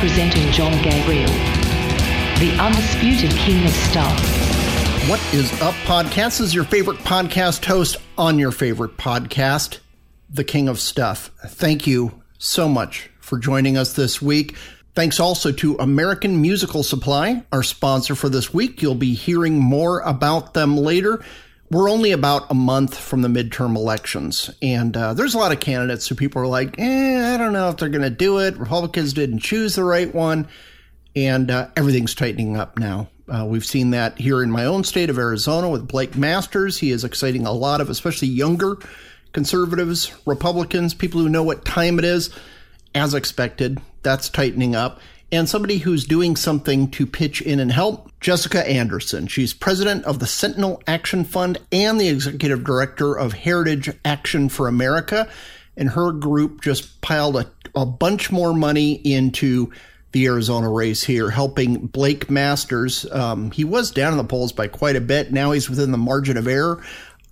Presenting John Gabriel, the undisputed king of stuff. What is up, podcast? Is your favorite podcast host on your favorite podcast, the king of stuff. Thank you so much for joining us this week. Thanks also to American Musical Supply, our sponsor for this week. You'll be hearing more about them later. We're only about a month from the midterm elections, and uh, there's a lot of candidates who people are like, eh, I don't know if they're going to do it. Republicans didn't choose the right one, and uh, everything's tightening up now. Uh, we've seen that here in my own state of Arizona with Blake Masters. He is exciting a lot of, especially younger conservatives, Republicans, people who know what time it is as expected. That's tightening up. And somebody who's doing something to pitch in and help, Jessica Anderson. She's president of the Sentinel Action Fund and the executive director of Heritage Action for America. And her group just piled a, a bunch more money into the Arizona race here, helping Blake Masters. Um, he was down in the polls by quite a bit. Now he's within the margin of error.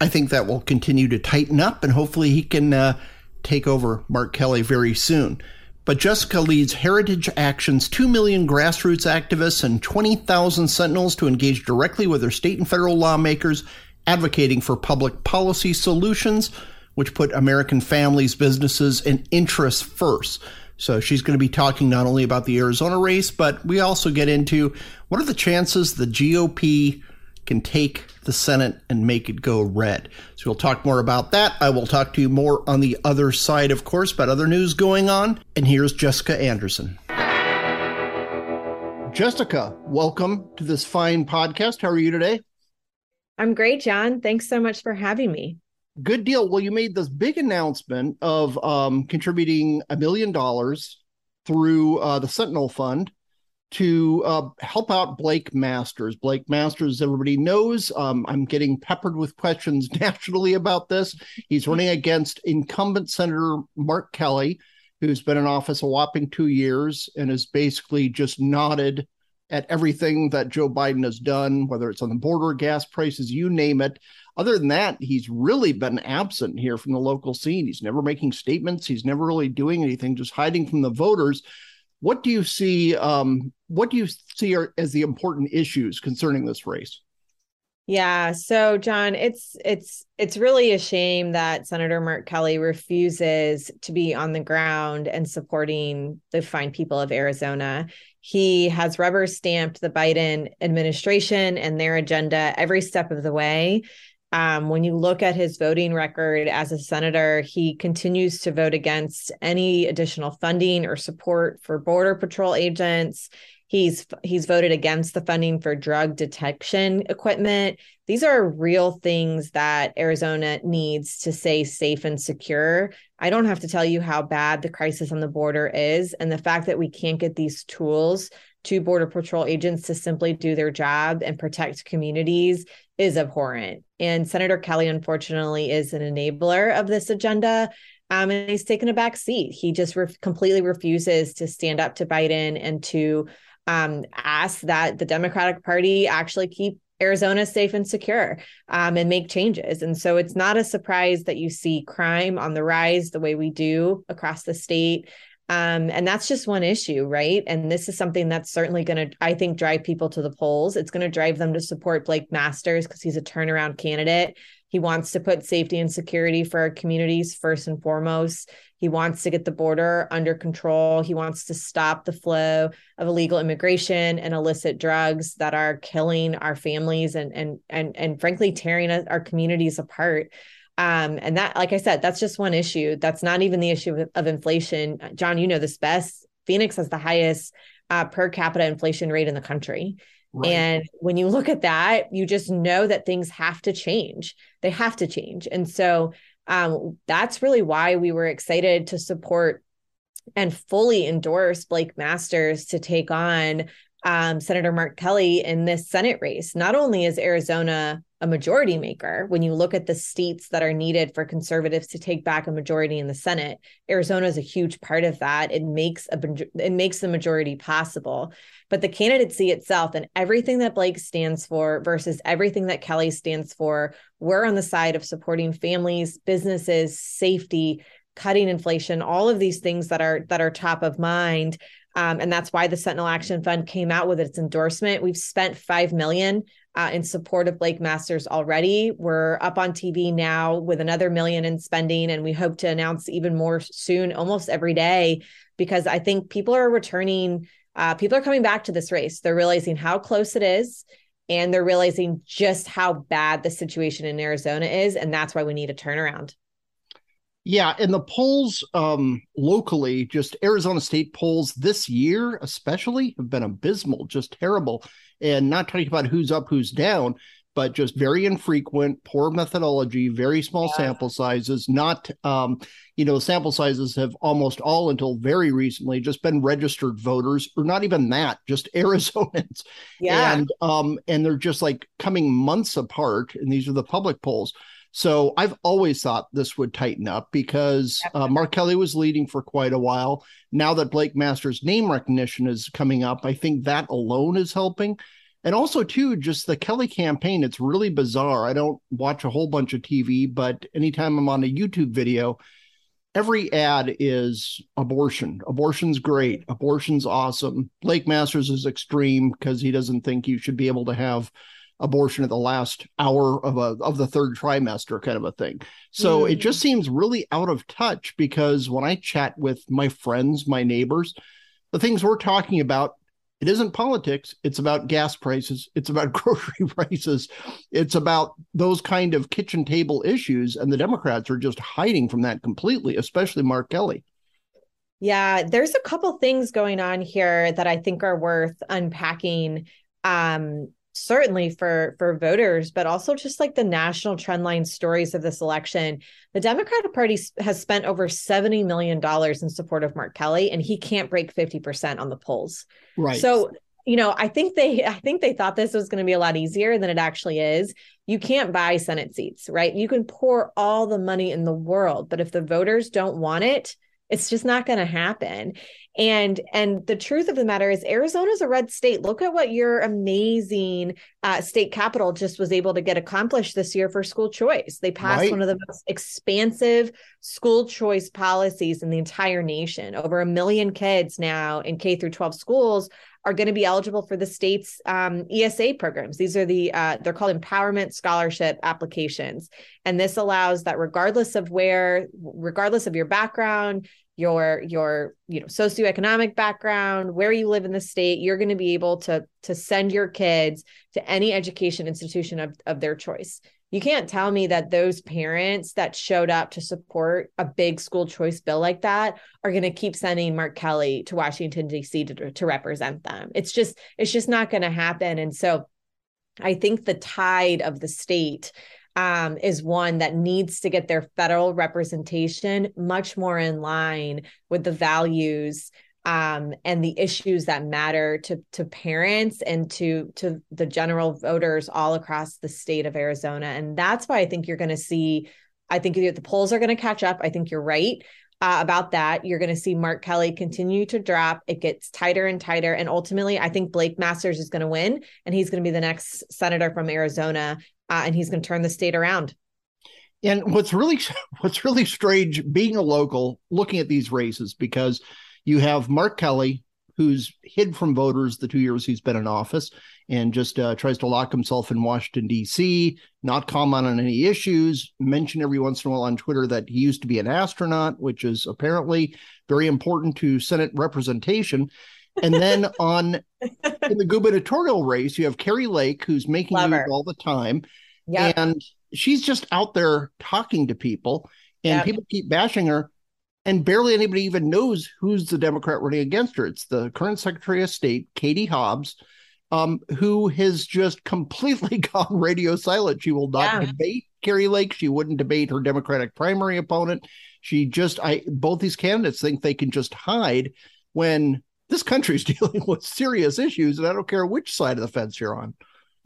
I think that will continue to tighten up, and hopefully he can uh, take over Mark Kelly very soon. But Jessica leads Heritage Action's 2 million grassroots activists and 20,000 sentinels to engage directly with their state and federal lawmakers, advocating for public policy solutions which put American families, businesses, and interests first. So she's going to be talking not only about the Arizona race, but we also get into what are the chances the GOP can take the Senate and make it go red. So we'll talk more about that. I will talk to you more on the other side, of course, about other news going on. And here's Jessica Anderson. Jessica, welcome to this fine podcast. How are you today? I'm great, John. Thanks so much for having me. Good deal. Well, you made this big announcement of um, contributing a million dollars through uh, the Sentinel Fund to uh, help out Blake Masters. Blake Masters, everybody knows, um, I'm getting peppered with questions nationally about this. He's running against incumbent Senator Mark Kelly, who's been in office a whopping two years and has basically just nodded at everything that Joe Biden has done, whether it's on the border, gas prices, you name it. Other than that, he's really been absent here from the local scene. He's never making statements. He's never really doing anything, just hiding from the voters. What do you see? Um, what do you see are, as the important issues concerning this race? Yeah, so John, it's it's it's really a shame that Senator Mark Kelly refuses to be on the ground and supporting the fine people of Arizona. He has rubber stamped the Biden administration and their agenda every step of the way. Um, when you look at his voting record as a senator, he continues to vote against any additional funding or support for Border Patrol agents. He's he's voted against the funding for drug detection equipment. These are real things that Arizona needs to stay safe and secure. I don't have to tell you how bad the crisis on the border is and the fact that we can't get these tools to border patrol agents to simply do their job and protect communities is abhorrent. And Senator Kelly, unfortunately, is an enabler of this agenda. Um, and he's taken a back seat. He just re- completely refuses to stand up to Biden and to um, ask that the Democratic Party actually keep Arizona safe and secure um, and make changes. And so it's not a surprise that you see crime on the rise the way we do across the state. Um, and that's just one issue, right? And this is something that's certainly going to, I think, drive people to the polls. It's going to drive them to support Blake Masters because he's a turnaround candidate. He wants to put safety and security for our communities first and foremost. He wants to get the border under control. He wants to stop the flow of illegal immigration and illicit drugs that are killing our families and and and and frankly tearing our communities apart. Um, and that, like I said, that's just one issue. That's not even the issue of, inflation. John, you know this best. Phoenix has the highest uh, per capita inflation rate in the country. Right. And when you look at that, you just know that things have to change. They have to change. And so um, that's really why we were excited to support and fully endorse Blake Masters to take on um, Senator Mark Kelly in this Senate race. Not only is Arizona a majority maker, when you look at the states that are needed for conservatives to take back a majority in the Senate, Arizona is a huge part of that. It makes a it makes the majority possible. But the candidacy itself and everything that Blake stands for versus everything that Kelly stands for, we're on the side of supporting families, businesses, safety, cutting inflation, all of these things that are that are top of mind. Um, and that's why the Sentinel Action Fund came out with its endorsement. We've spent five million uh, in support of Blake Masters already. We're up on TV now with another million in spending, and we hope to announce even more soon, almost every day, because I think people are returning. Uh, people are coming back to this race. They're realizing how close it is, and they're realizing just how bad the situation in Arizona is, and that's why we need a turnaround. Yeah, and the polls um, locally, just Arizona State polls this year, especially, have been abysmal, just terrible. And not talking about who's up, who's down, but just very infrequent, poor methodology, very small yeah. sample sizes. Not, um, you know, sample sizes have almost all until very recently just been registered voters, or not even that, just Arizonans. Yeah, and um, and they're just like coming months apart. And these are the public polls. So I've always thought this would tighten up because uh, Mark Kelly was leading for quite a while. Now that Blake Masters' name recognition is coming up, I think that alone is helping. And also, too, just the Kelly campaign, it's really bizarre. I don't watch a whole bunch of TV, but anytime I'm on a YouTube video, every ad is abortion. Abortion's great. Abortion's awesome. Blake Masters is extreme because he doesn't think you should be able to have abortion at the last hour of a of the third trimester kind of a thing. So mm. it just seems really out of touch because when I chat with my friends, my neighbors, the things we're talking about it isn't politics. It's about gas prices. It's about grocery prices. It's about those kind of kitchen table issues. And the democrats are just hiding from that completely especially mark kelly. Yeah there's a couple things going on here that i think are worth unpacking. Um certainly for for voters but also just like the national trendline stories of this election. The democratic party has spent over 70 million dollars in support of mark kelly and he can't break 50% on the polls. Right. So you know i think they i think they thought this was going to be a lot easier than it actually is. You can't buy senate seats right? You can pour all the money in the world but if the voters don't want it it's just not going to happen and and the truth of the matter is arizona's a red state look at what your amazing uh, state capitol just was able to get accomplished this year for school choice they passed right. one of the most expansive school choice policies in the entire nation over a million kids now in k through 12 schools are going to be eligible for the state's um, ESA programs. These are the uh, they're called empowerment scholarship applications, and this allows that regardless of where, regardless of your background, your your you know socioeconomic background where you live in the state you're going to be able to to send your kids to any education institution of, of their choice. You can't tell me that those parents that showed up to support a big school choice bill like that are going to keep sending mark kelly to washington d.c to, to represent them. It's just it's just not going to happen. And so i think the tide of the state um, is one that needs to get their federal representation much more in line with the values um, and the issues that matter to to parents and to to the general voters all across the state of Arizona. And that's why I think you're going to see. I think the polls are going to catch up. I think you're right. Uh, about that. You're going to see Mark Kelly continue to drop. It gets tighter and tighter. And ultimately, I think Blake Masters is going to win and he's going to be the next senator from Arizona uh, and he's going to turn the state around. And what's really what's really strange being a local looking at these races because you have Mark Kelly who's hid from voters the two years he's been in office and just uh, tries to lock himself in Washington D.C., not comment on any issues, mention every once in a while on Twitter that he used to be an astronaut, which is apparently very important to Senate representation. And then on in the gubernatorial race, you have Kari Lake, who's making Love news her. all the time. Yep. And she's just out there talking to people, and yep. people keep bashing her. And barely anybody even knows who's the Democrat running against her. It's the current Secretary of State, Katie Hobbs, um, who has just completely gone radio silent. She will not yeah. debate Kari Lake. She wouldn't debate her Democratic primary opponent. She just, I both these candidates think they can just hide when this country is dealing with serious issues, and I don't care which side of the fence you're on.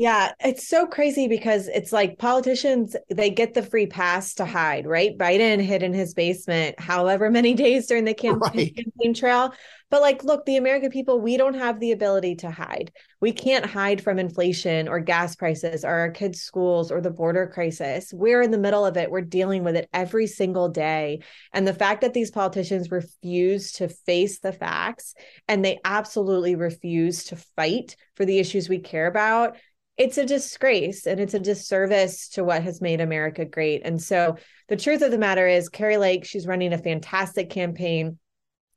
Yeah, it's so crazy because it's like politicians, they get the free pass to hide, right? Biden hid in his basement however many days during the campaign, right. campaign trail. But like, look, the American people, we don't have the ability to hide. We can't hide from inflation or gas prices or our kids' schools or the border crisis. We're in the middle of it. We're dealing with it every single day. And the fact that these politicians refuse to face the facts and they absolutely refuse to fight for the issues we care about it's a disgrace and it's a disservice to what has made America great. And so the truth of the matter is, Kari Lake, she's running a fantastic campaign.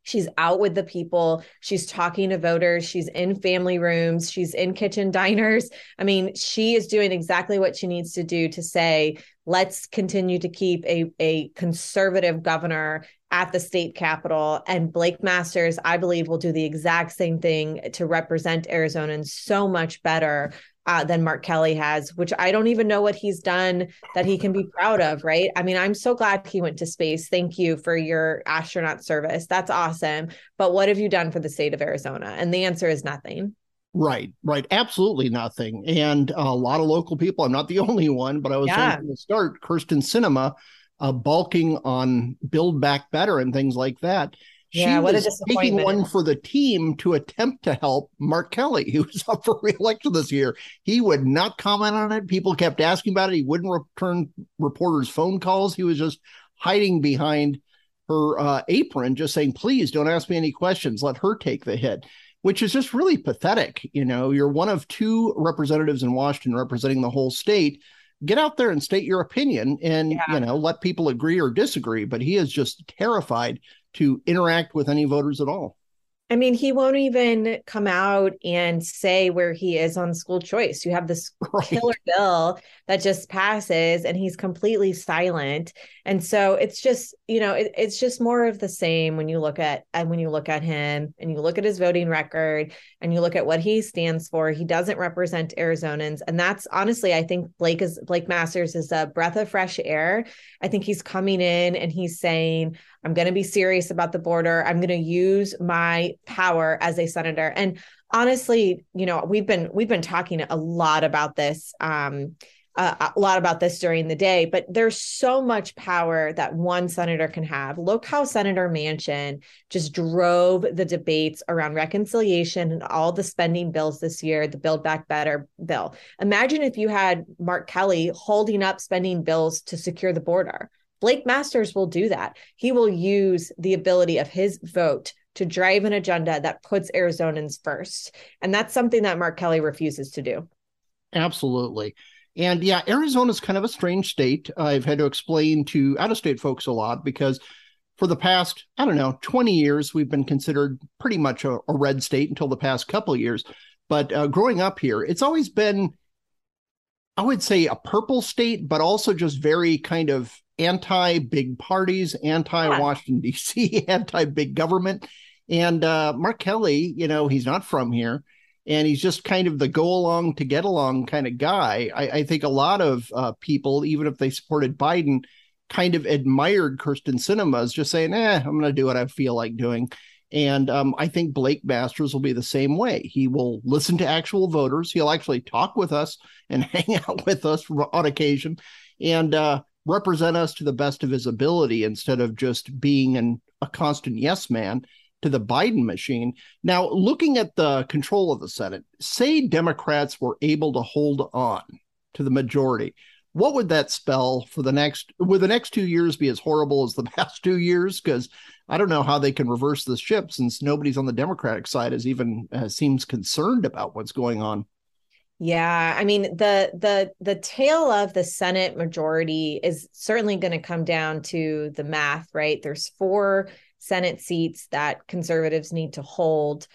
She's out with the people. She's talking to voters. She's in family rooms. She's in kitchen diners. I mean, she is doing exactly what she needs to do to say, let's continue to keep a, a conservative governor at the state capitol. And Blake Masters, I believe, will do the exact same thing to represent Arizonans so much better uh, than Mark Kelly has, which I don't even know what he's done that he can be proud of, right? I mean, I'm so glad he went to space. Thank you for your astronaut service. That's awesome. But what have you done for the state of Arizona? And the answer is nothing. Right, right. Absolutely nothing. And a lot of local people, I'm not the only one, but I was yeah. from the start, Kyrsten Sinema, uh, bulking on Build Back Better and things like that. Yeah, she what was a taking one for the team to attempt to help Mark Kelly, who was up for reelection this year. He would not comment on it. People kept asking about it. He wouldn't return reporters' phone calls. He was just hiding behind her uh, apron, just saying, "Please don't ask me any questions. Let her take the hit." Which is just really pathetic. You know, you're one of two representatives in Washington representing the whole state get out there and state your opinion and yeah. you know let people agree or disagree but he is just terrified to interact with any voters at all. I mean, he won't even come out and say where he is on school choice. You have this right. killer bill that just passes and he's completely silent. And so it's just, you know, it, it's just more of the same when you look at and when you look at him and you look at his voting record and you look at what he stands for. He doesn't represent Arizonans. And that's honestly, I think Blake is Blake Masters is a breath of fresh air. I think he's coming in and he's saying, I'm going to be serious about the border. I'm going to use my power as a senator. And honestly, you know, we've been we've been talking a lot about this um uh, a lot about this during the day, but there's so much power that one senator can have. Look how Senator Manchin just drove the debates around reconciliation and all the spending bills this year, the Build Back Better bill. Imagine if you had Mark Kelly holding up spending bills to secure the border. Blake Masters will do that. He will use the ability of his vote to drive an agenda that puts Arizonans first. And that's something that Mark Kelly refuses to do. Absolutely. And yeah, Arizona is kind of a strange state. I've had to explain to out of state folks a lot because for the past, I don't know, 20 years, we've been considered pretty much a, a red state until the past couple of years. But uh, growing up here, it's always been, I would say, a purple state, but also just very kind of anti big parties, anti Washington, D.C., anti big government. And uh, Mark Kelly, you know, he's not from here and he's just kind of the go along to get along kind of guy. I, I think a lot of uh, people, even if they supported Biden, kind of admired Kyrsten Sinema as just saying, eh, I'm going to do what I feel like doing. And um, I think Blake Masters will be the same way. He will listen to actual voters. He'll actually talk with us and hang out with us on occasion. And uh, represent us to the best of his ability instead of just being an, a constant yes man to the Biden machine. Now, looking at the control of the Senate, say Democrats were able to hold on to the majority. What would that spell for the next? Would the next two years be as horrible as the past two years? Because I don't know how they can reverse the ship since nobody's on the Democratic side is even uh, seems concerned about what's going on. Yeah, I mean the the the tale of the Senate majority is certainly going to come down to the math, right? There's four Senate seats that conservatives need to hold.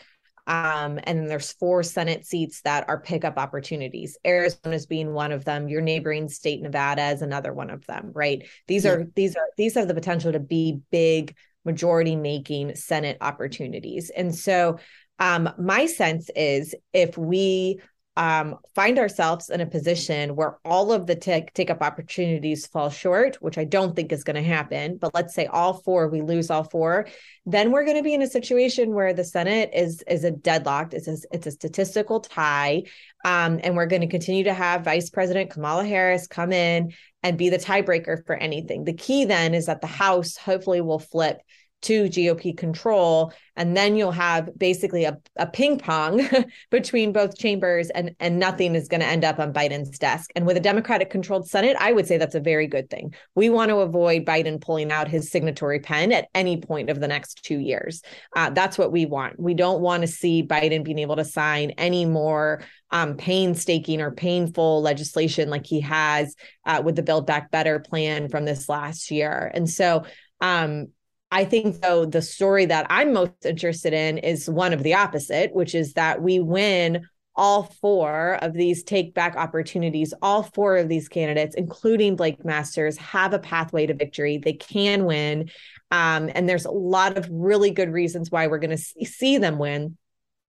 Um, and there's four Senate seats that are pickup opportunities. Arizona is being one of them. Your neighboring state, Nevada, is another one of them. Right? These yeah. are these are these have the potential to be big majority making Senate opportunities. And so, um, my sense is if we um, find ourselves in a position where all of the take, take up opportunities fall short, which I don't think is going to happen, but let's say all four, we lose all four, then we're going to be in a situation where the Senate is is a deadlocked, it's a, it's a statistical tie, um, and we're going to continue to have Vice President Kamala Harris come in and be the tiebreaker for anything. The key then is that the House hopefully will flip to GOP control. And then you'll have basically a, a ping pong between both chambers, and, and nothing is going to end up on Biden's desk. And with a Democratic controlled Senate, I would say that's a very good thing. We want to avoid Biden pulling out his signatory pen at any point of the next two years. Uh, that's what we want. We don't want to see Biden being able to sign any more um, painstaking or painful legislation like he has uh, with the Build Back Better plan from this last year. And so, um, I think, though, the story that I'm most interested in is one of the opposite, which is that we win all four of these take back opportunities. All four of these candidates, including Blake Masters, have a pathway to victory. They can win. Um, and there's a lot of really good reasons why we're going to see them win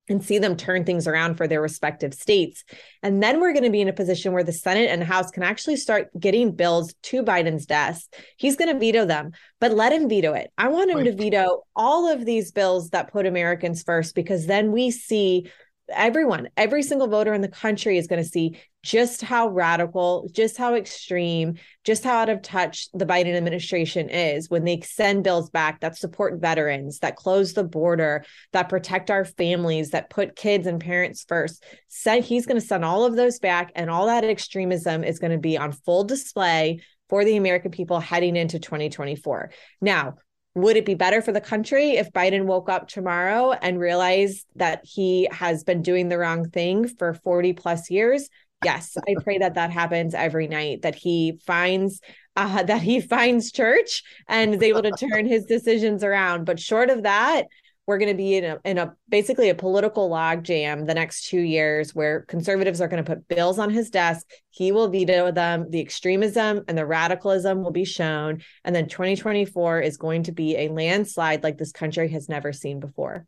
and see them turn things around for their respective states. And then we're going to be in a position where the Senate and House can actually start getting bills to Biden's desk. He's going to veto them, but let him veto it. I want him right. to veto all of these bills that put Americans first because then we see everyone, every single voter in the country is going to see just how radical, just how extreme, just how out of touch the Biden administration is when they send bills back that support veterans, that close the border, that protect our families, that put kids and parents first. Said he's going to send all of those back, and all that extremism is going to be on full display for the American people heading into 2024. Now, would it be better for the country if Biden woke up tomorrow and realized that he has been doing the wrong thing for 40 plus years? Yes, I pray that that happens every night, that he finds uh, that he finds church and is able to turn his decisions around. But short of that, we're going to be in a, in a basically a political logjam the next two years where conservatives are going to put bills on his desk. He will veto them. The extremism and the radicalism will be shown. And then 2024 is going to be a landslide like this country has never seen before.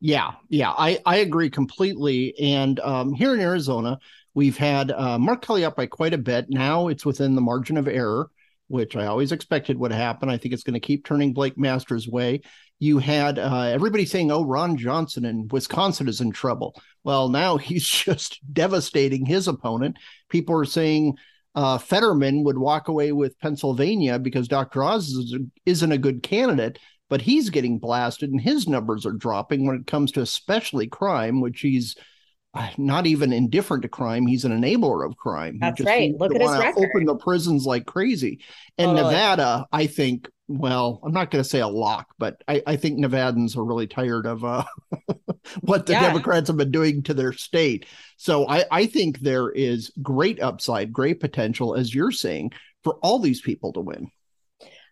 Yeah, yeah, I, I agree completely. And um, here in Arizona, we've had uh, Mark Kelly up by quite a bit. Now it's within the margin of error which I always expected would happen. I think it's going to keep turning Blake Masters' way you had uh, everybody saying, "Oh, Ron Johnson in Wisconsin is in trouble." Well, now he's just devastating his opponent. People are saying uh, Fetterman would walk away with Pennsylvania because Dr. Oz isn't a good candidate, but he's getting blasted and his numbers are dropping when it comes to especially crime, which he's not even indifferent to crime. He's an enabler of crime. That's right. Look at his record. Open the prisons like crazy. And totally. Nevada, I think, well, I'm not going to say a lock, but I, I, think Nevadans are really tired of uh, what the yeah. Democrats have been doing to their state. So I, I think there is great upside, great potential, as you're saying, for all these people to win.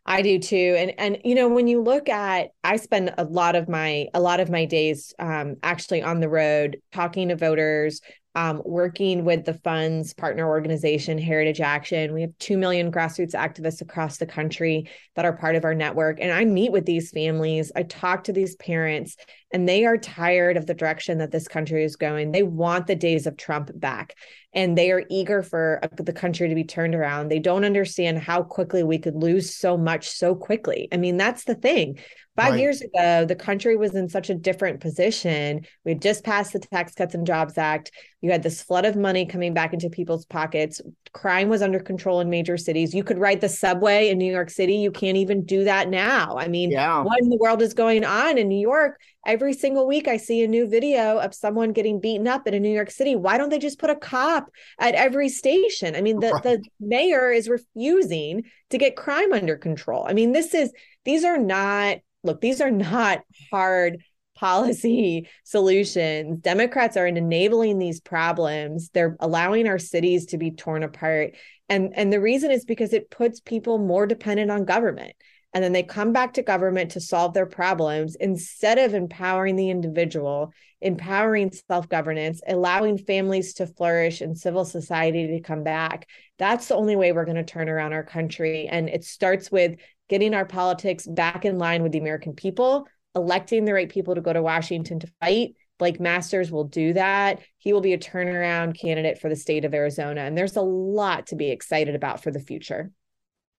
I do too. And and you know, when you look at I spend a lot of my a lot of my days um, actually on the road talking to voters, um, working with the fund's partner organization, Heritage Action. We have 2 million grassroots activists across the country that are part of our network. And I meet with these families, I talk to these parents, and they are tired of the direction that this country is going. They want the days of Trump back, and they are eager for uh, the country to be turned around. They don't understand how quickly we could lose so much so quickly. I mean, that's the thing. Five right. years ago, the country was in such a different position. We had just passed the Tax Cuts and Jobs Act. You had this flood of money coming back into people's pockets. Crime was under control in major cities. You could ride the subway in New York City. You can't even do that now. I mean, yeah. what in the world is going on in New York? Every single week, I see a new video of someone getting beaten up in a New York City. Why don't they just put a cop at every station? I mean, the, right. the mayor is refusing to get crime under control. I mean, this is, these are not look, these are not hard policy solutions. Democrats are enabling these problems. They're allowing our cities to be torn apart. And, and the reason is because it puts people more dependent on government. And then they come back to government to solve their problems instead of empowering the individual, empowering self governance, allowing families to flourish and civil society to come back. That's the only way we're going to turn around our country. And it starts with getting our politics back in line with the American people, electing the right people to go to Washington to fight, Blake Masters will do that. He will be a turnaround candidate for the state of Arizona. And there's a lot to be excited about for the future.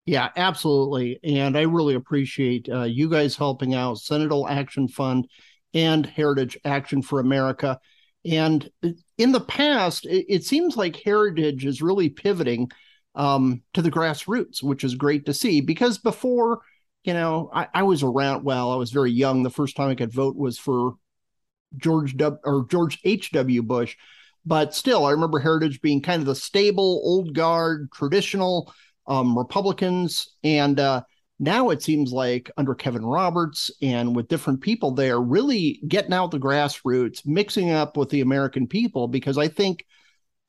Yeah, absolutely. And I really appreciate uh, you guys helping out Sentinel Action Fund and Heritage Action for America. And in the past, it, it seems like Heritage is really pivoting um, to the grassroots, which is great to see because before, you know, I, I was around, well, I was very young. The first time I could vote was for George W. or George H.W. Bush. But still, I remember Heritage being kind of the stable, old guard, traditional um, Republicans. And uh, now it seems like under Kevin Roberts and with different people there, really getting out the grassroots, mixing up with the American people, because I think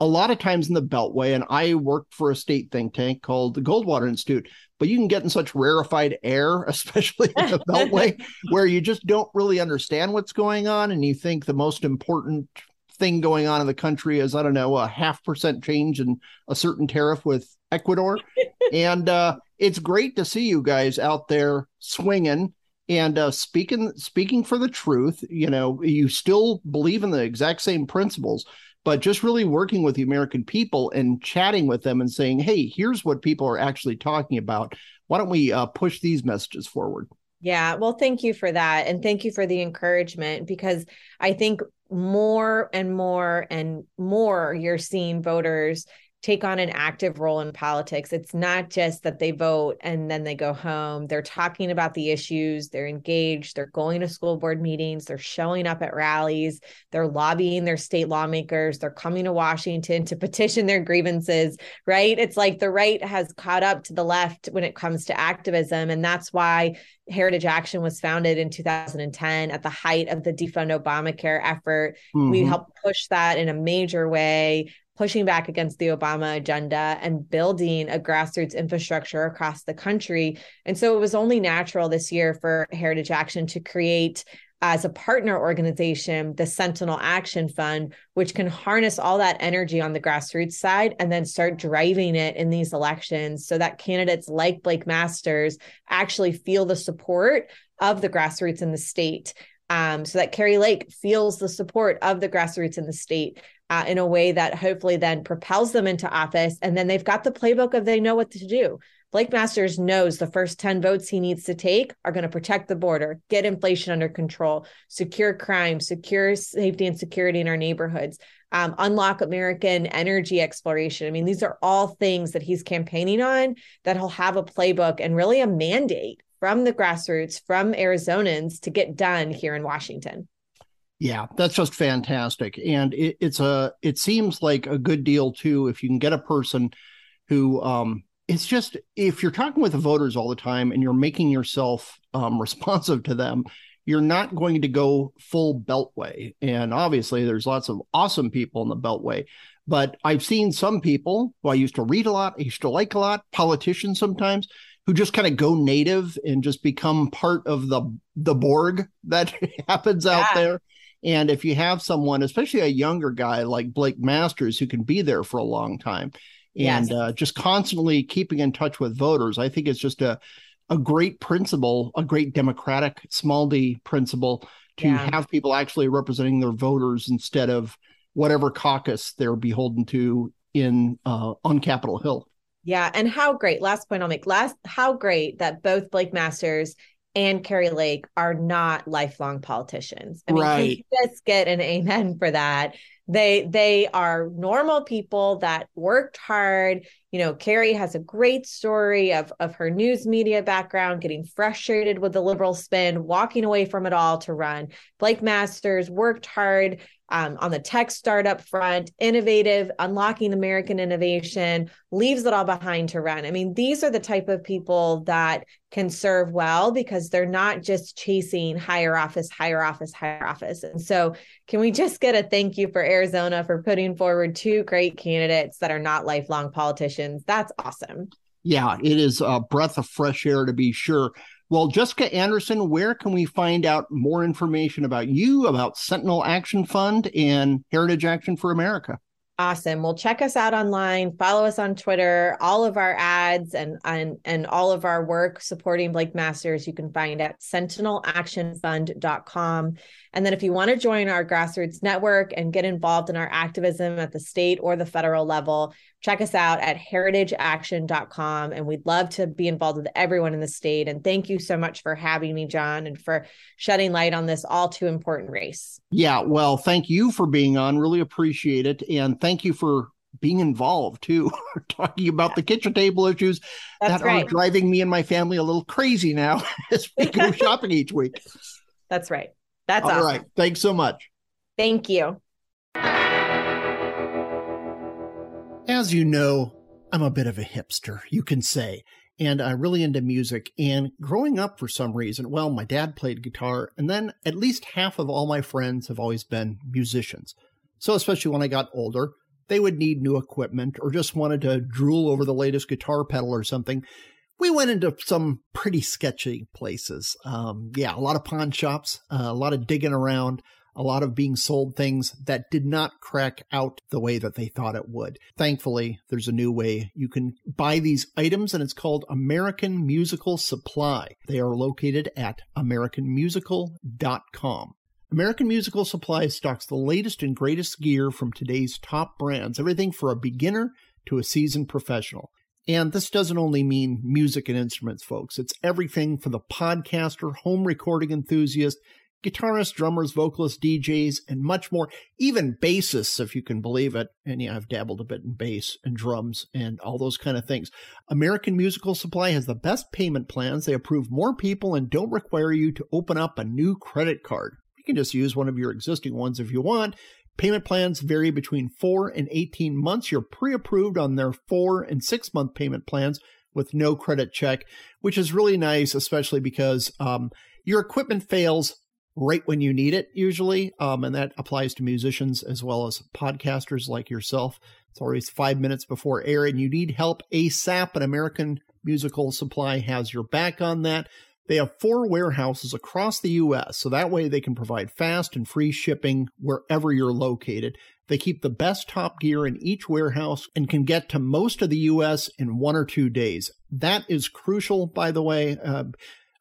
a lot of times in the Beltway, and I worked for a state think tank called the Goldwater Institute, but you can get in such rarefied air, especially in the Beltway, where you just don't really understand what's going on. And you think the most important thing going on in the country is, I don't know, a half percent change in a certain tariff with Ecuador. and uh, it's great to see you guys out there swinging and uh, speaking speaking for the truth. You know, you still believe in the exact same principles but just really working with the American people and chatting with them and saying, hey, here's what people are actually talking about. Why don't we uh, push these messages forward? Yeah, well, thank you for that. And thank you for the encouragement because I think more and more and more you're seeing voters take on an active role in politics. It's not just that they vote and then they go home. They're talking about the issues, they're engaged, they're going to school board meetings, they're showing up at rallies, they're lobbying their state lawmakers, they're coming to Washington to petition their grievances, right? It's like the right has caught up to the left when it comes to activism. And that's why Heritage Action was founded in 2010 at the height of the defund Obamacare effort. Mm-hmm. We helped push that in a major way pushing back against the Obama agenda and building a grassroots infrastructure across the country. And so it was only natural this year for Heritage Action to create as a partner organization, the Sentinel Action Fund, which can harness all that energy on the grassroots side and then start driving it in these elections so that candidates like Blake Masters actually feel the support of the grassroots in the state. Um, so that Kari Lake feels the support of the grassroots in the state uh, in a way that hopefully then propels them into office. And then they've got the playbook of they know what to do. Blake Masters knows the first 10 votes he needs to take are going to protect the border, get inflation under control, secure crime, secure safety and security in our neighborhoods, um, unlock American energy exploration. I mean, these are all things that he's campaigning on that he'll have a playbook and really a mandate from the grassroots, from Arizonans to get done here in Washington. Yeah, that's just fantastic, and it, it's a. It seems like a good deal too if you can get a person who. um It's just if you're talking with the voters all the time and you're making yourself um, responsive to them, you're not going to go full beltway. And obviously, there's lots of awesome people in the beltway, but I've seen some people who I used to read a lot, I used to like a lot, politicians sometimes who just kind of go native and just become part of the the Borg that happens out yeah. there. And if you have someone, especially a younger guy like Blake Masters, who can be there for a long time and yes. uh, just constantly keeping in touch with voters, I think it's just a, a great principle, a great democratic small d principle to yeah. have people actually representing their voters instead of whatever caucus they're beholden to in uh, on Capitol Hill. Yeah, and how great! Last point I'll make. Last, how great that both Blake Masters and Kari Lake are not lifelong politicians. I mean, right. just get an amen for that. They they are normal people that worked hard. You know, Kari has a great story of of her news media background, getting frustrated with the liberal spin, walking away from it all to run. Blake Masters worked hard um, on the tech startup front, innovative, unlocking American innovation, leaves it all behind to run. I mean, these are the type of people that can serve well because they're not just chasing higher office, higher office, higher office. And so, can we just get a thank you for Arizona for putting forward two great candidates that are not lifelong politicians? That's awesome. Yeah, it is a breath of fresh air to be sure. Well, Jessica Anderson, where can we find out more information about you, about Sentinel Action Fund and Heritage Action for America? Awesome. Well, check us out online. Follow us on Twitter. All of our ads and and and all of our work supporting Blake Masters you can find at sentinelactionfund.com. And then if you want to join our grassroots network and get involved in our activism at the state or the federal level, check us out at heritageaction.com. And we'd love to be involved with everyone in the state. And thank you so much for having me, John, and for shedding light on this all too important race. Yeah, well, thank you for being on. Really appreciate it. And thank you for being involved too, talking about yeah. the kitchen table issues That's that right. are driving me and my family a little crazy now as we go shopping each week. That's right. That's all awesome. right. Thanks so much. Thank you. As you know, I'm a bit of a hipster, you can say, and I'm really into music. And growing up, for some reason, well, my dad played guitar, and then at least half of all my friends have always been musicians. So, especially when I got older, they would need new equipment or just wanted to drool over the latest guitar pedal or something. We went into some pretty sketchy places. Um, yeah, a lot of pawn shops, uh, a lot of digging around a lot of being sold things that did not crack out the way that they thought it would. Thankfully, there's a new way you can buy these items, and it's called American Musical Supply. They are located at AmericanMusical.com. American Musical Supply stocks the latest and greatest gear from today's top brands, everything for a beginner to a seasoned professional. And this doesn't only mean music and instruments, folks. It's everything for the podcaster, home recording enthusiast, guitarists, drummers, vocalists, DJs, and much more, even bassists, if you can believe it. And yeah, I've dabbled a bit in bass and drums and all those kind of things. American Musical Supply has the best payment plans. They approve more people and don't require you to open up a new credit card. You can just use one of your existing ones if you want. Payment plans vary between 4 and 18 months. You're pre approved on their 4 and 6 month payment plans with no credit check, which is really nice, especially because um, your equipment fails right when you need it, usually. Um, and that applies to musicians as well as podcasters like yourself. It's always five minutes before air, and you need help ASAP. An American Musical Supply has your back on that. They have four warehouses across the U.S., so that way they can provide fast and free shipping wherever you're located. They keep the best top gear in each warehouse and can get to most of the U.S. in one or two days. That is crucial, by the way. Uh,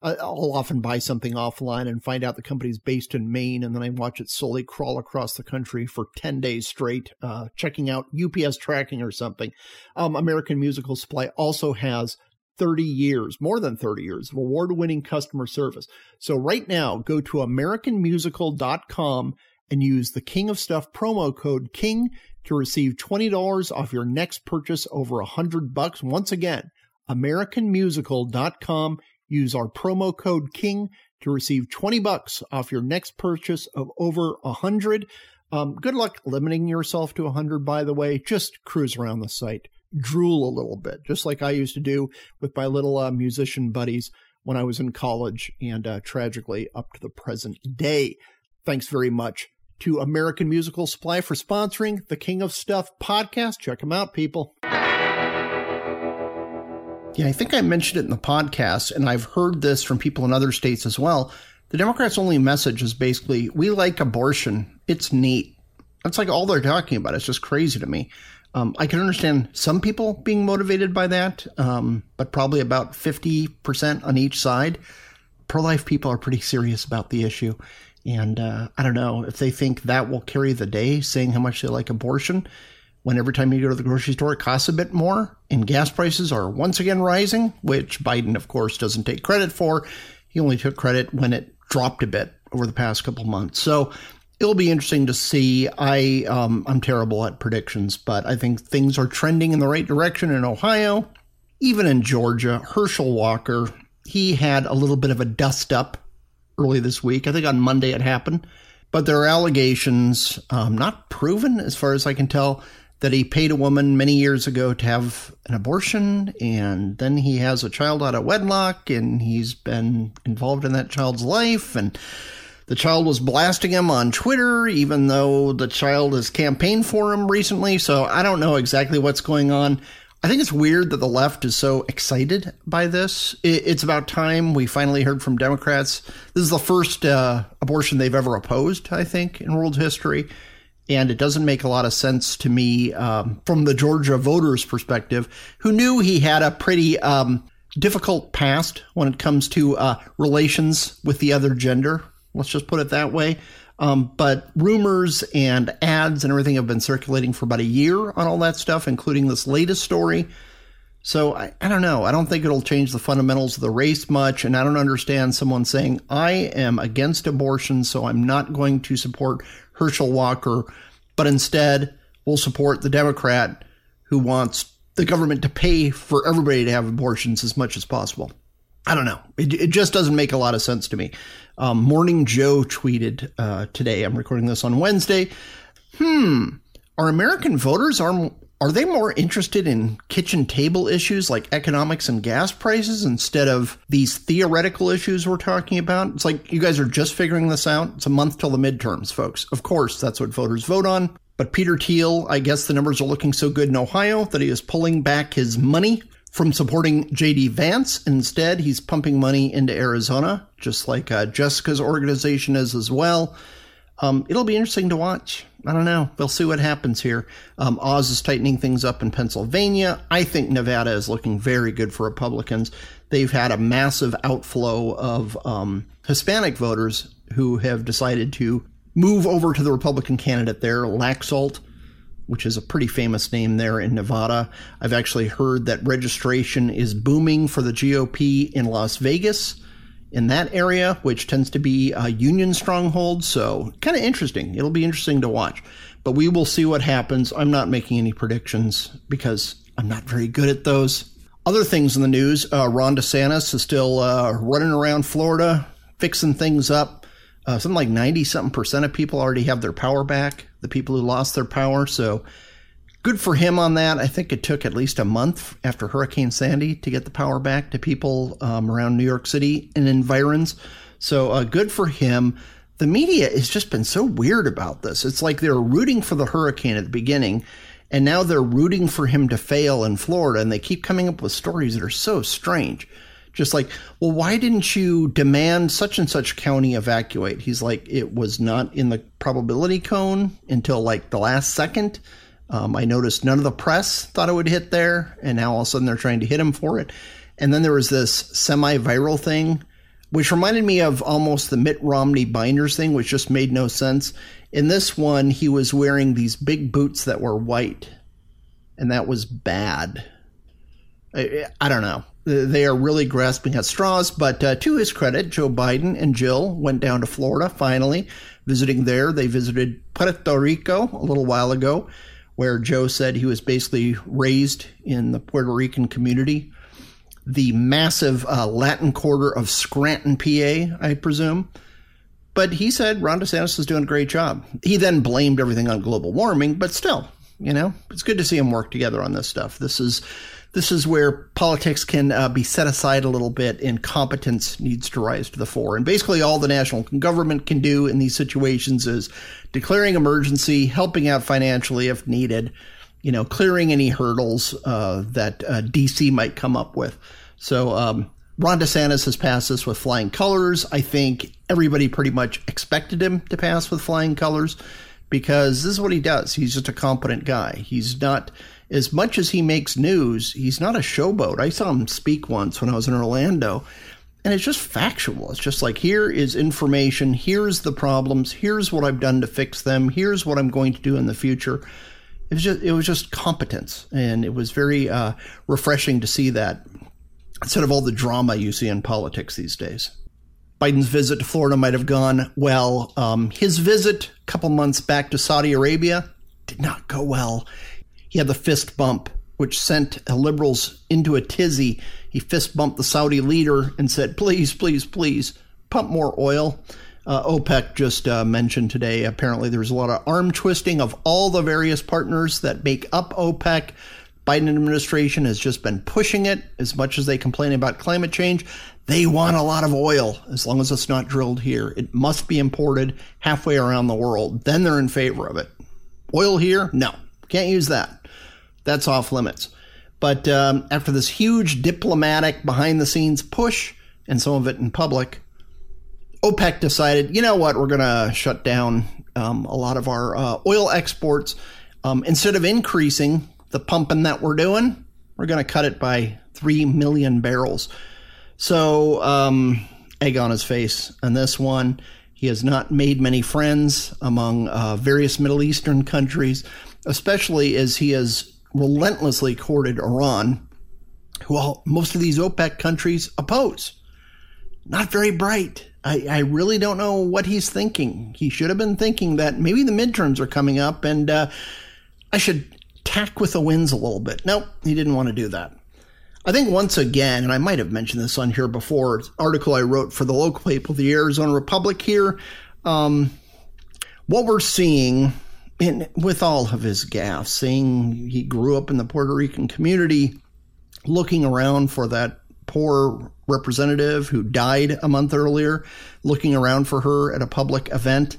I'll often buy something offline and find out the company's based in Maine, and then I watch it slowly crawl across the country for 10 days straight, uh, checking out UPS tracking or something. Um, American Musical Supply also has 30 years, more than 30 years of award winning customer service. So, right now, go to AmericanMusical.com and use the King of Stuff promo code KING to receive $20 off your next purchase over 100 bucks. Once again, AmericanMusical.com Use our promo code KING to receive 20 bucks off your next purchase of over 100. Um, good luck limiting yourself to 100, by the way. Just cruise around the site, drool a little bit, just like I used to do with my little uh, musician buddies when I was in college and uh, tragically up to the present day. Thanks very much to American Musical Supply for sponsoring the King of Stuff podcast. Check them out, people. Yeah, I think I mentioned it in the podcast, and I've heard this from people in other states as well. The Democrats' only message is basically, we like abortion. It's neat. That's like all they're talking about. It's just crazy to me. Um, I can understand some people being motivated by that, um, but probably about 50% on each side. Pro life people are pretty serious about the issue. And uh, I don't know if they think that will carry the day, saying how much they like abortion when every time you go to the grocery store it costs a bit more and gas prices are once again rising, which Biden, of course, doesn't take credit for. He only took credit when it dropped a bit over the past couple months. So it'll be interesting to see. I um, I'm terrible at predictions, but I think things are trending in the right direction in Ohio, even in Georgia. Herschel Walker he had a little bit of a dust up early this week. I think on Monday it happened, but there are allegations, um, not proven as far as I can tell, that he paid a woman many years ago to have an abortion, and then he has a child out of wedlock, and he's been involved in that child's life, and the child was blasting him on Twitter, even though the child has campaigned for him recently. So I don't know exactly what's going on. I think it's weird that the left is so excited by this. It's about time we finally heard from Democrats. This is the first uh, abortion they've ever opposed, I think, in world history. And it doesn't make a lot of sense to me um, from the Georgia voters' perspective, who knew he had a pretty um, difficult past when it comes to uh, relations with the other gender. Let's just put it that way. Um, but rumors and ads and everything have been circulating for about a year on all that stuff, including this latest story. So I, I don't know. I don't think it'll change the fundamentals of the race much. And I don't understand someone saying, I am against abortion, so I'm not going to support Herschel Walker, but instead will support the Democrat who wants the government to pay for everybody to have abortions as much as possible. I don't know. It, it just doesn't make a lot of sense to me. Um, Morning Joe tweeted uh, today. I'm recording this on Wednesday. Hmm. Are American voters are are they more interested in kitchen table issues like economics and gas prices instead of these theoretical issues we're talking about? It's like you guys are just figuring this out. It's a month till the midterms, folks. Of course, that's what voters vote on. But Peter Thiel, I guess the numbers are looking so good in Ohio that he is pulling back his money from supporting JD Vance. Instead, he's pumping money into Arizona, just like uh, Jessica's organization is as well. Um, it'll be interesting to watch. I don't know. We'll see what happens here. Um, Oz is tightening things up in Pennsylvania. I think Nevada is looking very good for Republicans. They've had a massive outflow of um, Hispanic voters who have decided to move over to the Republican candidate there, Laxalt, which is a pretty famous name there in Nevada. I've actually heard that registration is booming for the GOP in Las Vegas in that area, which tends to be a union stronghold. So, kind of interesting. It'll be interesting to watch. But we will see what happens. I'm not making any predictions because I'm not very good at those. Other things in the news uh, Ron DeSantis is still uh, running around Florida, fixing things up. Uh, something like 90 something percent of people already have their power back, the people who lost their power. So, good for him on that. I think it took at least a month after Hurricane Sandy to get the power back to people um, around New York City and environs. So uh, good for him. The media has just been so weird about this. It's like they were rooting for the hurricane at the beginning, and now they're rooting for him to fail in Florida, and they keep coming up with stories that are so strange. Just like, well, why didn't you demand such and such county evacuate? He's like, it was not in the probability cone until like the last second. Um, I noticed none of the press thought it would hit there, and now all of a sudden they're trying to hit him for it. And then there was this semi viral thing, which reminded me of almost the Mitt Romney binders thing, which just made no sense. In this one, he was wearing these big boots that were white, and that was bad. I, I don't know. They are really grasping at straws, but uh, to his credit, Joe Biden and Jill went down to Florida finally, visiting there. They visited Puerto Rico a little while ago where Joe said he was basically raised in the Puerto Rican community. The massive uh, Latin quarter of Scranton, PA, I presume. But he said Ron DeSantis is doing a great job. He then blamed everything on global warming, but still, you know, it's good to see him work together on this stuff. This is this is where politics can uh, be set aside a little bit and competence needs to rise to the fore. And basically, all the national government can do in these situations is declaring emergency, helping out financially if needed, you know, clearing any hurdles uh, that uh, DC might come up with. So, um, Ron DeSantis has passed this with flying colors. I think everybody pretty much expected him to pass with flying colors because this is what he does. He's just a competent guy. He's not as much as he makes news, he's not a showboat. I saw him speak once when I was in Orlando, and it's just factual. It's just like, here is information, here's the problems, here's what I've done to fix them, here's what I'm going to do in the future. It was just, it was just competence, and it was very uh, refreshing to see that instead of all the drama you see in politics these days. Biden's visit to Florida might have gone well. Um, his visit a couple months back to Saudi Arabia did not go well. He had the fist bump, which sent liberals into a tizzy. He fist bumped the Saudi leader and said, please, please, please, pump more oil. Uh, OPEC just uh, mentioned today. Apparently, there's a lot of arm twisting of all the various partners that make up OPEC. Biden administration has just been pushing it as much as they complain about climate change. They want a lot of oil as long as it's not drilled here. It must be imported halfway around the world. Then they're in favor of it. Oil here? No, can't use that that's off limits. But um, after this huge diplomatic behind the scenes push, and some of it in public, OPEC decided, you know what, we're going to shut down um, a lot of our uh, oil exports. Um, instead of increasing the pumping that we're doing, we're going to cut it by 3 million barrels. So, um, egg on his face on this one. He has not made many friends among uh, various Middle Eastern countries, especially as he has relentlessly courted Iran, who all, most of these OPEC countries oppose. Not very bright. I, I, really don't know what he's thinking. He should have been thinking that maybe the midterms are coming up and uh, I should tack with the winds a little bit. Nope, he didn't want to do that. I think once again, and I might have mentioned this on here before, article I wrote for the local paper, the Arizona Republic here. Um, what we're seeing in, with all of his gaffes, seeing he grew up in the Puerto Rican community, looking around for that poor representative who died a month earlier, looking around for her at a public event.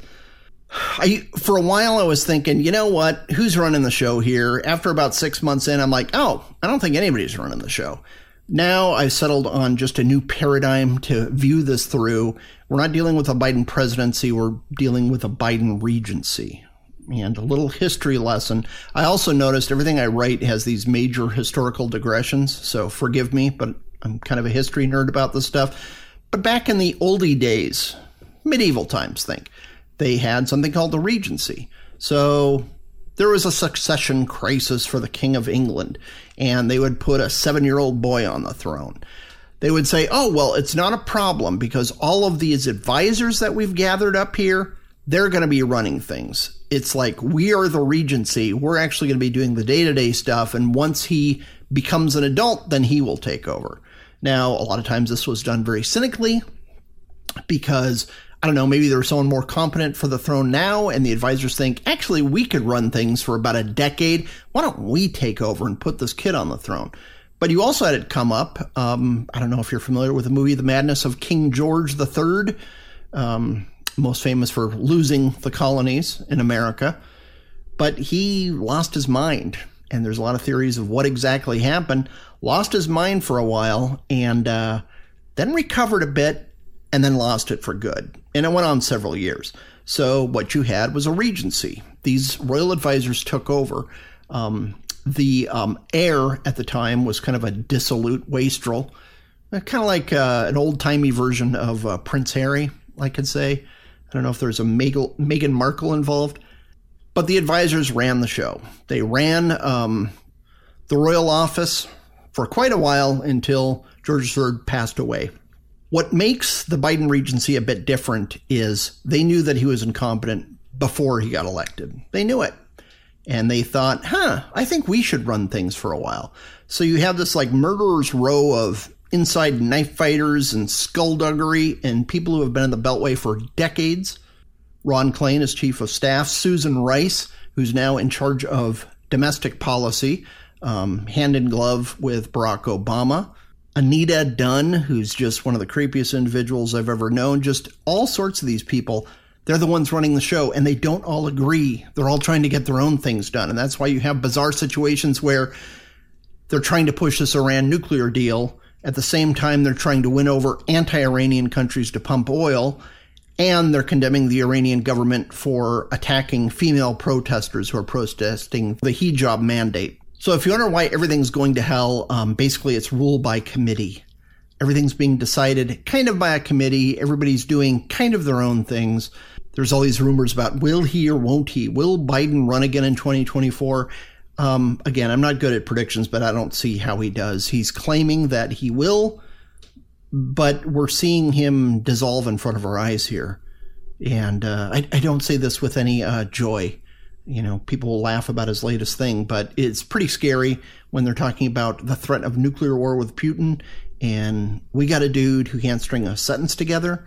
I for a while I was thinking, you know what? Who's running the show here? After about six months in, I'm like, oh, I don't think anybody's running the show. Now I've settled on just a new paradigm to view this through. We're not dealing with a Biden presidency, we're dealing with a Biden regency. And a little history lesson. I also noticed everything I write has these major historical digressions, so forgive me, but I'm kind of a history nerd about this stuff. But back in the oldie days, medieval times, think they had something called the Regency. So there was a succession crisis for the King of England, and they would put a seven year old boy on the throne. They would say, oh, well, it's not a problem because all of these advisors that we've gathered up here, they're going to be running things. It's like we are the Regency. We're actually going to be doing the day to day stuff. And once he becomes an adult, then he will take over. Now, a lot of times this was done very cynically because I don't know, maybe there's someone more competent for the throne now, and the advisors think, actually, we could run things for about a decade. Why don't we take over and put this kid on the throne? But you also had it come up. Um, I don't know if you're familiar with the movie The Madness of King George III, um, most famous for losing the colonies in America. But he lost his mind, and there's a lot of theories of what exactly happened. Lost his mind for a while, and uh, then recovered a bit and then lost it for good. And it went on several years. So what you had was a regency. These royal advisors took over. Um, the um, heir at the time was kind of a dissolute wastrel, kind of like uh, an old timey version of uh, Prince Harry, I could say. I don't know if there's a Meghan Markle involved, but the advisors ran the show. They ran um, the royal office for quite a while until George III passed away. What makes the Biden regency a bit different is they knew that he was incompetent before he got elected. They knew it. And they thought, huh, I think we should run things for a while. So you have this like murderer's row of inside knife fighters and skullduggery and people who have been in the Beltway for decades. Ron Klain is chief of staff. Susan Rice, who's now in charge of domestic policy, um, hand in glove with Barack Obama. Anita Dunn, who's just one of the creepiest individuals I've ever known, just all sorts of these people. They're the ones running the show, and they don't all agree. They're all trying to get their own things done. And that's why you have bizarre situations where they're trying to push this Iran nuclear deal. At the same time, they're trying to win over anti Iranian countries to pump oil. And they're condemning the Iranian government for attacking female protesters who are protesting the hijab mandate. So if you wonder why everything's going to hell, um, basically it's rule by committee. Everything's being decided kind of by a committee. Everybody's doing kind of their own things. There's all these rumors about will he or won't he? Will Biden run again in 2024? Um, again, I'm not good at predictions, but I don't see how he does. He's claiming that he will, but we're seeing him dissolve in front of our eyes here. And uh, I, I, don't say this with any uh, joy you know, people will laugh about his latest thing, but it's pretty scary when they're talking about the threat of nuclear war with Putin. And we got a dude who can't string a sentence together.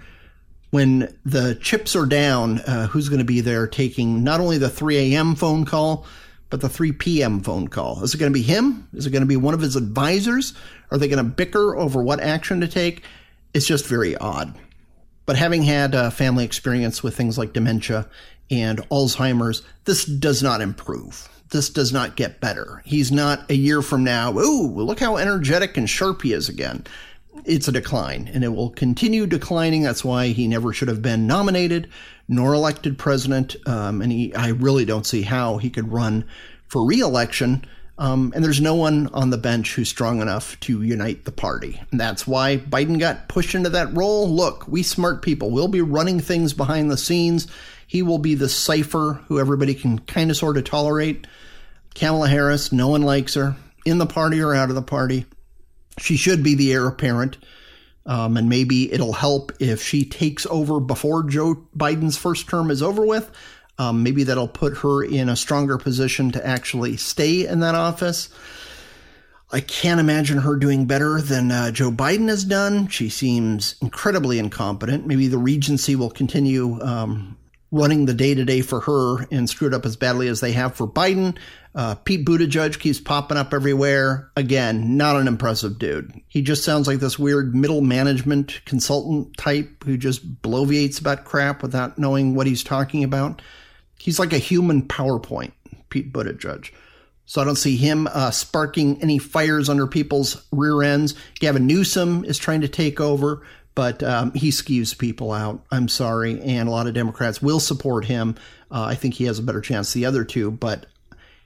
When the chips are down, uh, who's going to be there taking not only the 3 a.m. phone call, but the 3 p.m. phone call? Is it going to be him? Is it going to be one of his advisors? Are they going to bicker over what action to take? It's just very odd. But having had a family experience with things like dementia and Alzheimer's, this does not improve. This does not get better. He's not a year from now, ooh, look how energetic and sharp he is again. It's a decline and it will continue declining. That's why he never should have been nominated nor elected president. Um, and he, I really don't see how he could run for reelection. Um, and there's no one on the bench who's strong enough to unite the party. And that's why Biden got pushed into that role. Look, we smart people, we'll be running things behind the scenes. He will be the cipher who everybody can kind of sort of tolerate. Kamala Harris, no one likes her, in the party or out of the party. She should be the heir apparent. Um, and maybe it'll help if she takes over before Joe Biden's first term is over with. Um, maybe that'll put her in a stronger position to actually stay in that office. I can't imagine her doing better than uh, Joe Biden has done. She seems incredibly incompetent. Maybe the Regency will continue um, running the day to day for her and screw it up as badly as they have for Biden. Uh, Pete Buttigieg keeps popping up everywhere. Again, not an impressive dude. He just sounds like this weird middle management consultant type who just bloviates about crap without knowing what he's talking about. He's like a human PowerPoint, Pete Buttigieg. So I don't see him uh, sparking any fires under people's rear ends. Gavin Newsom is trying to take over but um, he skews people out. I'm sorry, and a lot of Democrats will support him. Uh, I think he has a better chance the other two, but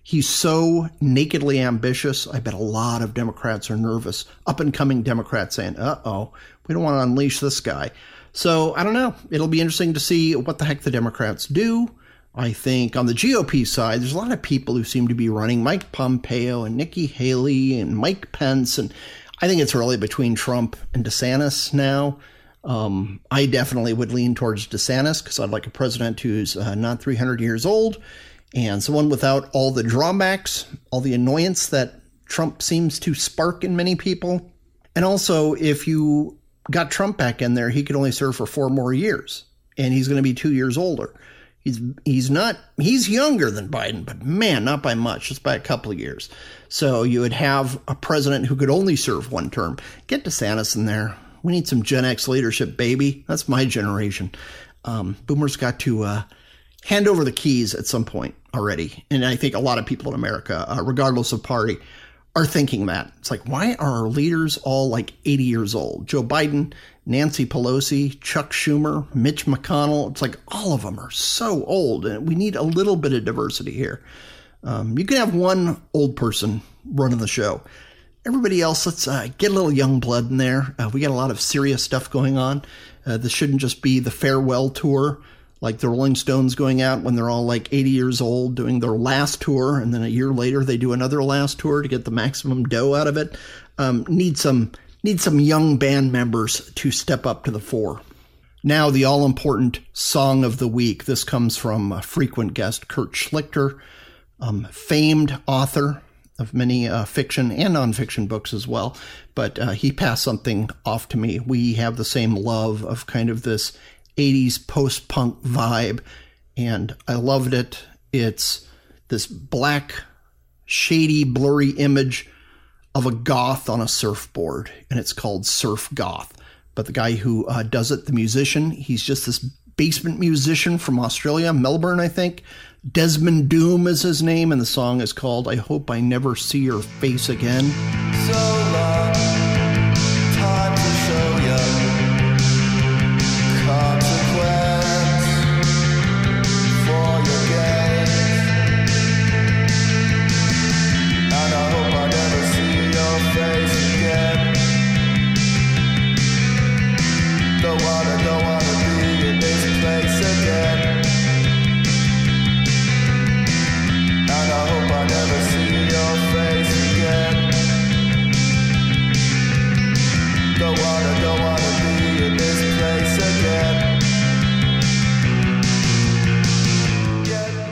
he's so nakedly ambitious. I bet a lot of Democrats are nervous. Up and coming Democrats saying, "Uh oh, we don't want to unleash this guy." So I don't know. It'll be interesting to see what the heck the Democrats do. I think on the GOP side, there's a lot of people who seem to be running Mike Pompeo and Nikki Haley and Mike Pence and I think it's really between Trump and DeSantis now. Um, I definitely would lean towards DeSantis because I'd like a president who's uh, not 300 years old and someone without all the drawbacks, all the annoyance that Trump seems to spark in many people. And also, if you got Trump back in there, he could only serve for four more years, and he's going to be two years older. He's he's not he's younger than Biden, but man, not by much, just by a couple of years. So you would have a president who could only serve one term. Get DeSantis in there. We need some Gen X leadership, baby. That's my generation. Um, boomers got to uh, hand over the keys at some point already, and I think a lot of people in America, uh, regardless of party, are thinking that. It's like, why are our leaders all like 80 years old? Joe Biden Nancy Pelosi, Chuck Schumer, Mitch McConnell. It's like all of them are so old, and we need a little bit of diversity here. Um, you can have one old person running the show. Everybody else, let's uh, get a little young blood in there. Uh, we got a lot of serious stuff going on. Uh, this shouldn't just be the farewell tour, like the Rolling Stones going out when they're all like 80 years old, doing their last tour, and then a year later they do another last tour to get the maximum dough out of it. Um, need some need some young band members to step up to the fore. Now, the all important song of the week. This comes from a frequent guest, Kurt Schlichter, um, famed author of many uh, fiction and nonfiction books as well. But uh, he passed something off to me. We have the same love of kind of this 80s post punk vibe, and I loved it. It's this black, shady, blurry image of a goth on a surfboard, and it's called Surf Goth. But the guy who uh, does it, the musician, he's just this basement musician from Australia, Melbourne, I think. Desmond Doom is his name, and the song is called I Hope I Never See Your Face Again. So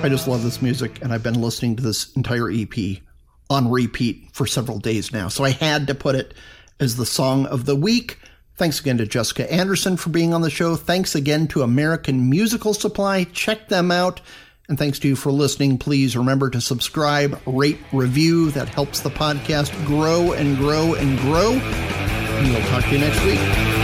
I just love this music, and I've been listening to this entire EP on repeat for several days now. So I had to put it as the song of the week. Thanks again to Jessica Anderson for being on the show. Thanks again to American Musical Supply. Check them out. And thanks to you for listening. Please remember to subscribe, rate, review. That helps the podcast grow and grow and grow. And we'll talk to you next week.